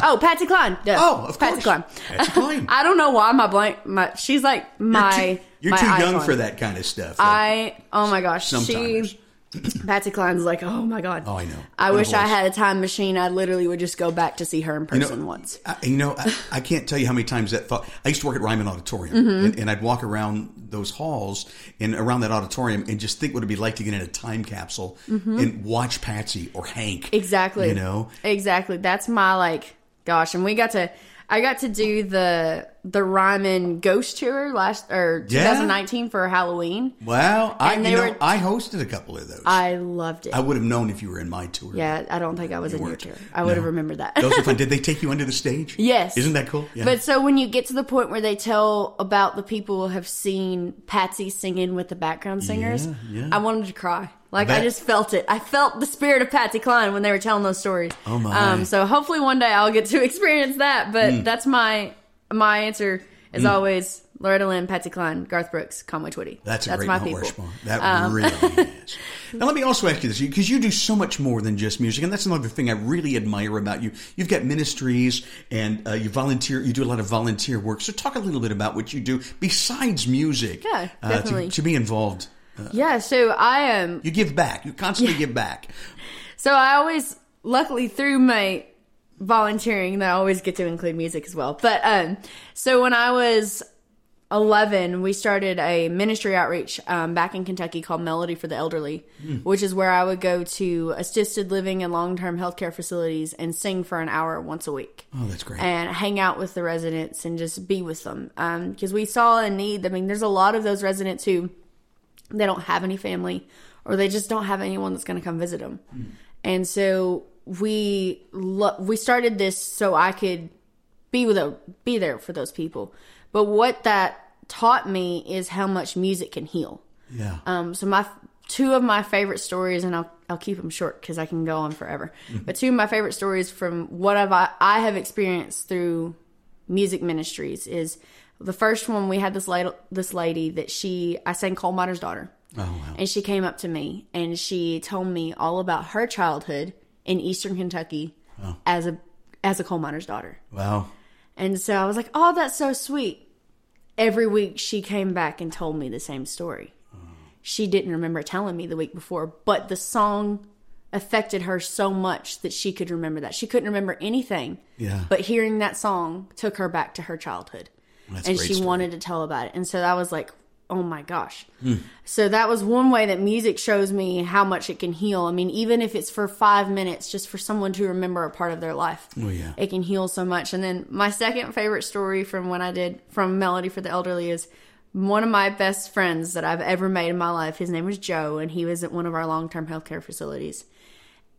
Oh, Patsy Cline. Duh. Oh, of Patsy course. Cline. Patsy Cline. I don't know why my blank. My she's like You're my. too, you're too young for that kind of stuff. I oh my gosh, Sometimes. she Patsy Cline's like oh my god. Oh, I know. I wish I had a time machine. I literally would just go back to see her in You know, person once. I, you know, I, I can't tell you how many times that thought. I used to work at Ryman Auditorium, Mm-hmm. and, and I'd walk around those halls and around that auditorium and just think what it'd be like to get in a time capsule and watch Patsy or Hank. Mm-hmm. Exactly. You know, Exactly. That's my like gosh, and we got to I got to do the the Ryman Ghost Tour last or Yeah. 2019 for Halloween. Wow, I you know were- I hosted a couple of those. I, loved it. I would have known if you were in my tour. yeah, I don't think I was in your weren't. tour. I would have remembered that. those are fun. Did they take you under the stage? Yes. Isn't that cool? Yeah. But so when you get to the point where they tell about the people who have seen Patsy singing with the background singers, yeah. I wanted to cry. Like I just felt it. I felt the spirit of Patsy Cline when they were telling those stories. Oh, my. Um, so hopefully one day I'll get to experience that. But Mm. that's my my answer is always Loretta Lynn, Patsy Cline, Garth Brooks, Conway Twitty. That's a that's great my people. Rushmore. That Um, really is. Now, let me also ask you this, because you do so much more than just music, and that's another thing I really admire about you. You've got ministries, and uh, you volunteer. You do a lot of volunteer work. So, talk a little bit about what you do besides music. Yeah, uh, definitely. to, to be involved, Yeah. So I am. you give back. You constantly give back. So I always, luckily through my volunteering, that I always get to include music as well. But um, so when I was 11, we started a ministry outreach um, back in Kentucky called Melody for the Elderly, which is where I would go to assisted living and long term healthcare facilities and sing for an hour once a week Oh, that's great. and hang out with the residents and just be with them because we saw a need. I mean, there's a lot of those residents who they don't have any family or they just don't have anyone that's going to come visit them, and so we lo- we started this so I could be with a, be there for those people. But what that taught me is how much music can heal. yeah. Um, so my two of my favorite stories, and I'll I'll keep them short because I can go on forever. But two of my favorite stories from what I've I have experienced through music ministries is the first one. We had this lady, this lady that she I sang Coal Miner's Daughter, oh, wow. and she came up to me and she told me all about her childhood in Eastern Kentucky as a as a coal miner's daughter. Wow. And so I was like, "Oh, that's so sweet." every week she came back and told me the same story. She didn't remember telling me the week before, but the song affected her so much that she could remember that. She couldn't remember anything. Yeah. But hearing that song took her back to her childhood. That's and she story. wanted to tell about it. And so that was like, oh my gosh. Hmm. So that was one way that music shows me how much it can heal. I mean, even if it's for five minutes, just for someone to remember a part of their life, Oh, yeah. it can heal so much. And then my second favorite story from when I did from Melody for the Elderly is one of my best friends that I've ever made in my life. His name was Joe, and he was at one of our long term healthcare facilities.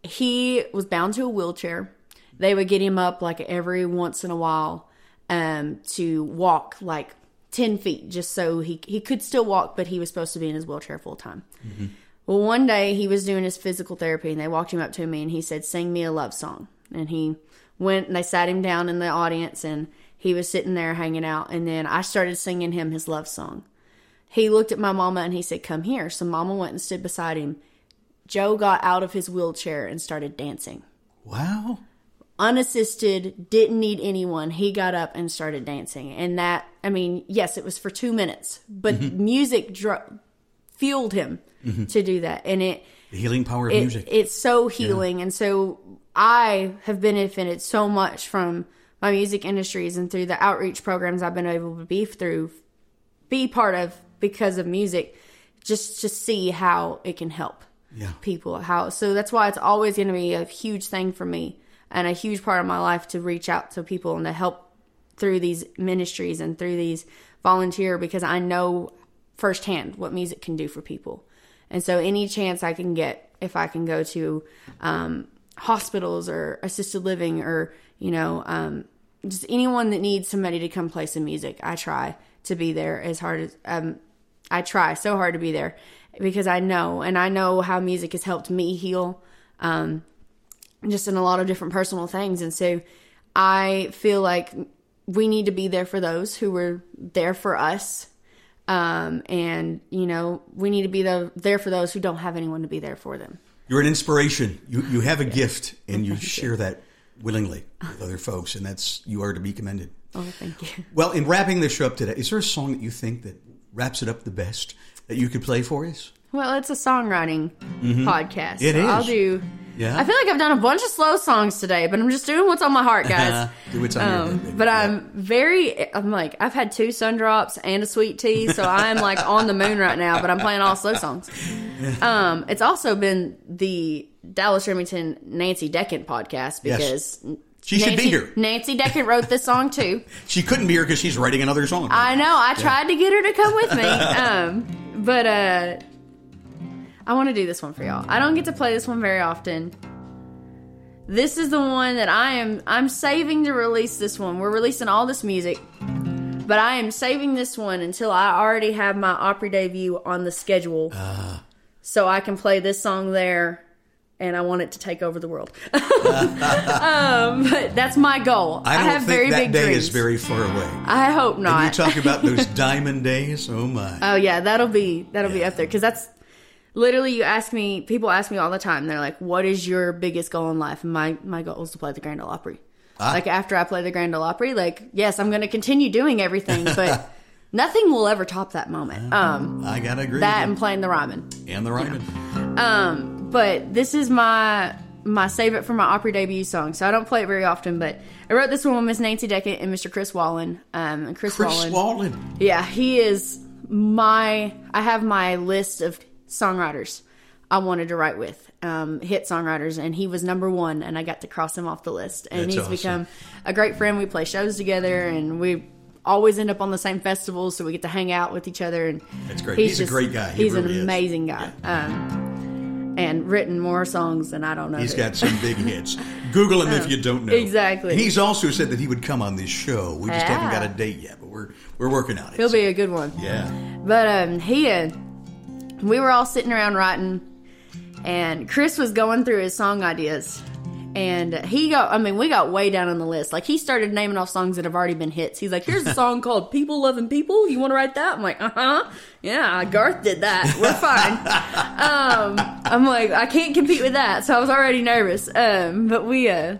He was bound to a wheelchair. They would get him up like every once in a while um, to walk like 10 feet just so he, he could still walk, but he was supposed to be in his wheelchair full time. Well, one day he was doing his physical therapy and they walked him up to me and he said, Sing me a love song. And he went and they sat him down in the audience and he was sitting there hanging out. And then I started singing him his love song. He looked at my mama and he said, Come here. So mama went and stood beside him. Joe got out of his wheelchair and started dancing. Wow. Unassisted, didn't need anyone. He got up and started dancing. And that, I mean, yes, it was for two minutes, but mm-hmm. music dro- fueled him mm-hmm. to do that. And it, The healing power of it- music. It's so healing, and so I have benefited so much from my music industries and through the outreach programs I've been able to be through, be part of because of music, just to see how it can help Yeah. people. How so that's why it's always going to be a huge thing for me and a huge part of my life to reach out to people and to help through these ministries and through these volunteer because I know firsthand what music can do for people. And so any chance I can get, if I can go to um, hospitals or assisted living or, you know, um, just anyone that needs somebody to come play some music, I try to be there as hard as, um, I try so hard to be there because I know, and I know how music has helped me heal, um, just in a lot of different personal things. And so I feel like we need to be there for those who were there for us. Um, and you know, we need to be the, there for those who don't have anyone to be there for them. You're an inspiration. You you have a gift, and you share that willingly with other folks, and that's you are to be commended. Oh, thank you. Well, in wrapping this show up today, is there a song that you think that wraps it up the best that you could play for us? Well, it's a songwriting podcast. Mm-hmm. It so I'll do. Yeah. I feel like I've done a bunch of slow songs today, but I'm just doing what's on my heart, guys. Do what's on your Um, head, but yeah. I'm very, I'm like, I've had two sun drops and a sweet tea, so I'm like on the moon right now, but I'm playing all slow songs. Um, it's also been the Dallas Remington Nancy Deckant podcast Yes. because She should be Nancy- here. Nancy Deckant wrote this song too. She couldn't be here because she's writing another song. I know. I tried to get her to come with me. Um, but uh, I want to do this one for y'all. I don't get to play this one very often. This is the one that I am I'm saving to release this one. We're releasing all this music. But I am saving this one until I already have my Opry debut on the schedule. so I can play this song there and I want it to take over the world. um, but that's my goal. I don't have think very that big day dreams. is very far away. I hope And not. you talk about those diamond days. Oh my! Oh yeah, that'll be that'll be up there because that's literally you ask me. People ask me all the time. They're like, "What is your biggest goal in life?" And my my goal is to play the Grand Ole Opry. Ah. Like after I play the Grand Ole Opry, like yes, I'm going to continue doing everything, but nothing will ever top that moment. Um, I gotta agree. that and playing the Ryman. and the Ryman. Um, but this is my my save it for my Opry debut song, so I don't play it very often. But I wrote this one with Miss Nancy Deckant and Mr. Chris Wallin. Um, and Chris, Chris Wallin. Wallin. Yeah, he is my. I have my list of songwriters I wanted to write with, um, hit songwriters, and he was number one, and I got to cross him off the list. And That's he's awesome. become a great friend. We play shows together, and we always end up on the same festivals, so we get to hang out with each other. And That's great. He's a great guy. He he's really an is. amazing guy. Um, and written more songs than I don't know. He's who. got some big hits. Google him if you don't know. Oh, exactly. He's also said that he would come on this show. We just haven't got a date yet, but we're we're working on it. He'll be a good one. yeah. But um, he, uh, we were all sitting around writing, and Chris was going through his song ideas, and he got. I mean, we got way down on the list. Like he started naming off songs that have already been hits. He's like, "Here's a song called People Loving People. You want to write that?" I'm like, "Uh huh, yeah." Garth did that. We're fine. um, I'm like, I can't compete with that, so I was already nervous. Um, but we, uh,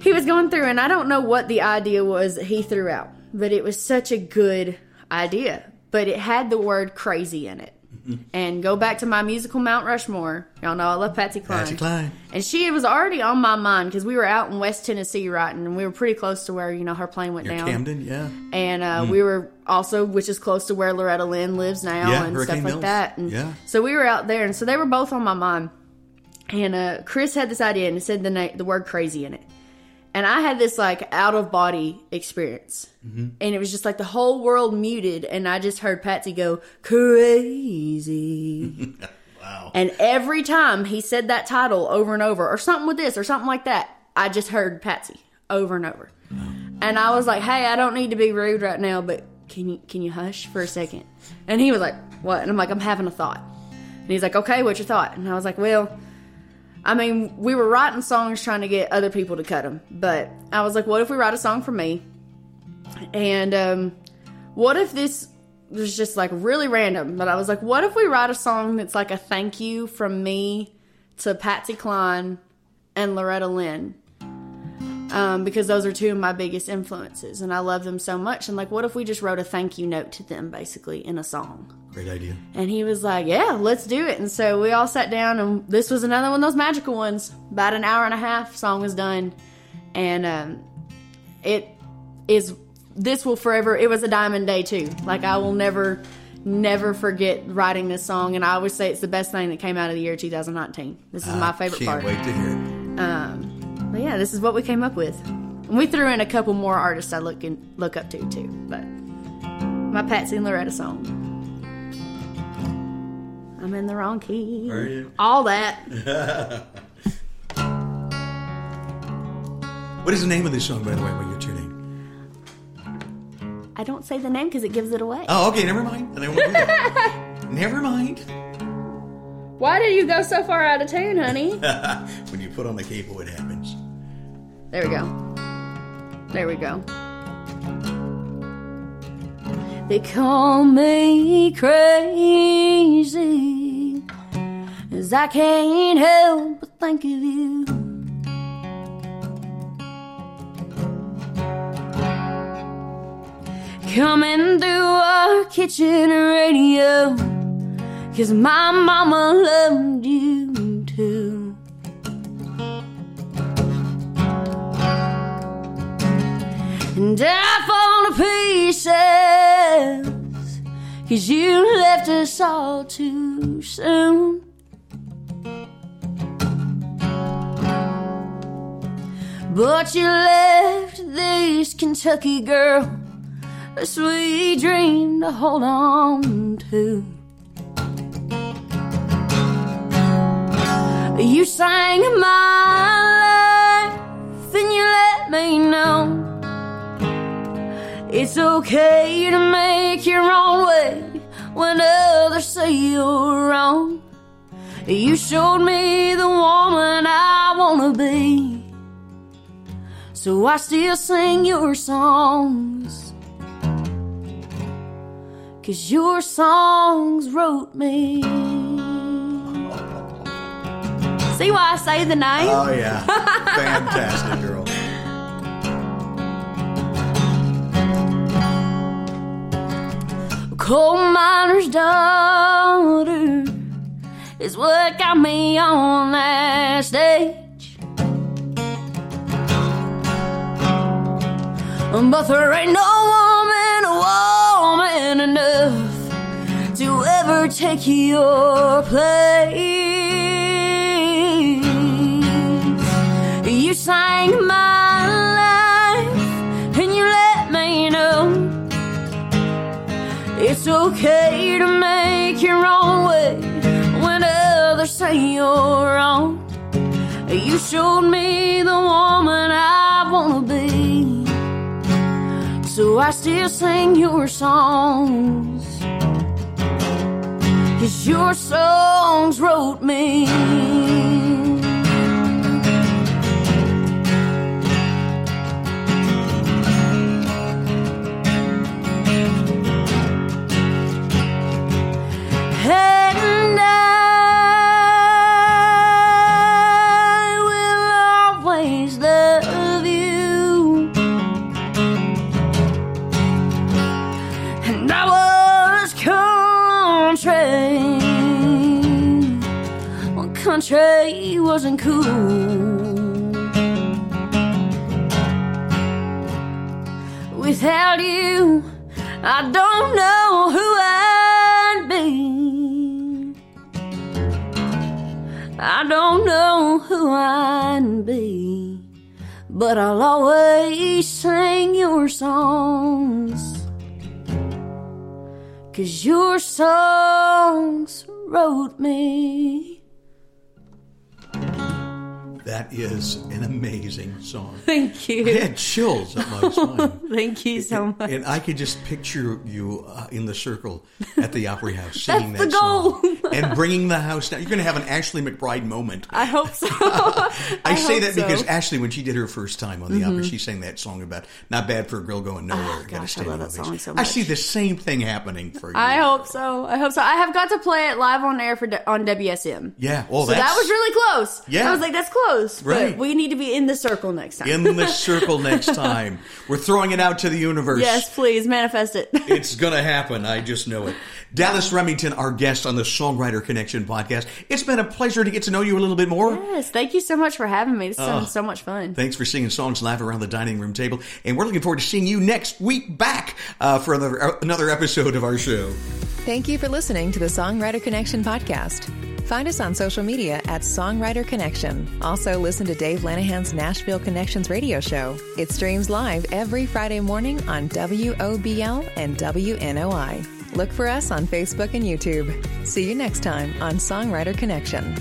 he was going through, and I don't know what the idea was that he threw out. but it was such a good idea. But it had the word crazy in it. Mm-hmm. And go back to my musical Mount Rushmore. Y'all know I love Patsy Cline. Patsy Cline. And she was already on my mind because we were out in West Tennessee writing, and we were pretty close to where you know her plane went down. Camden, yeah. And uh, we were also, which is close to where Loretta Lynn lives now Yeah, and Hurricane stuff like Mills. that. And Yeah. So we were out there, and so they were both on my mind. And uh, Chris had this idea, and it said the na- the word crazy in it. And I had this like out of body experience. Mm-hmm. And it was just like the whole world muted, and I just heard Patsy go, crazy. Wow. And every time he said that title over and over, or something with this, or something like that, I just heard Patsy over and over. And I was like, "Hey, I don't need to be rude right now, but can you can you hush for a second? And he was like, "What?" And I'm like, "I'm having a thought." And he's like, "Okay, what's your thought?" And I was like, "Well, I mean, we were writing songs trying to get other people to cut them, but I was like, what if we write a song for me? And um, what if this was just like really random? But I was like, what if we write a song that's like a thank you from me to Patsy Cline and Loretta Lynn? Um, because those are two of my biggest influences, and I love them so much. And like, what if we just wrote a thank you note to them, basically in a song? Great idea. And he was like, Yeah, let's do it. And so we all sat down, and this was another one of those magical ones. About an hour and a half, song was done. And um, it is, this will forever, it was a diamond day too. Like, I will never, never forget writing this song. And I always say it's the best thing that came out of the year 2019. This is my favorite Can't part. wait to hear it. Um, but yeah, this is what we came up with. And we threw in a couple more artists I look in, look up to too. But my Patsy and Loretta song. I'm in the wrong key. Are you? All that. What is the name of this song, by the way, while you're tuning? I don't say the name because it gives it away. Oh, okay, never mind. Then I won't do that. never mind. Why did you go so far out of tune, honey? when you put on the cable, it happens. There we go. There we go. They call me crazy. As I can't help but think of you. Coming through our kitchen radio. Cause my mama loved you too. And I fall Cause you left us all too soon. But you left this Kentucky girl A sweet dream to hold on to. You sang my life and you let me know it's okay to make your own way when others say you're wrong. You showed me the woman I wanna be. So I still sing your songs. Cause your songs wrote me. See why I say the name? Oh, yeah. Fantastic, girl. Coal miner's daughter is what got me on that stage. But there ain't no woman, woman enough to ever take your place. You sang my It's okay to make your own way when others say you're wrong. You showed me the woman I wanna be. So I still sing your songs. Cause your songs wrote me. And I will always love you. And I was country country wasn't cool. Without you, I don't know who I I don't know who I'd be, but I'll always sing your songs. Cause your songs wrote me. That is an amazing song. Thank you. I had chills up my spine. Thank you so much. And I could just picture you uh, in the circle at the Opry House singing That's that the goal. song and bringing the house down. You're going to have an Ashley McBryde moment. I hope so. I, I say that so. because Ashley, when she did her first time on the Opry, she sang that song about not bad for a girl going nowhere. Oh, gosh, I love that song so much. I see the same thing happening for you. I hope so. I hope so. I have got to play it live on air for on WSM. Yeah. Well, so that was really close. Yeah. I was like, that's close. Right. But we need to be in the circle next time. in the circle next time. We're throwing it out to the universe. yes, please manifest it. It's going to happen. I just know it. Dallas Remington, our guest on the Songwriter Connection podcast. It's been a pleasure to get to know you a little bit more. yes, thank you so much for having me. This has been so much fun. Thanks for singing songs live around the dining room table. And we're looking forward to seeing you next week back uh, for another, uh, another episode of our show. Thank you for listening to the Songwriter Connection podcast. Find us on social media at Songwriter Connection. Also, listen to Dave Lanahan's Nashville Connections radio show. It streams live every Friday morning on WOBL and WNOI. Look for us on Facebook and YouTube. See you next time on Songwriter Connection.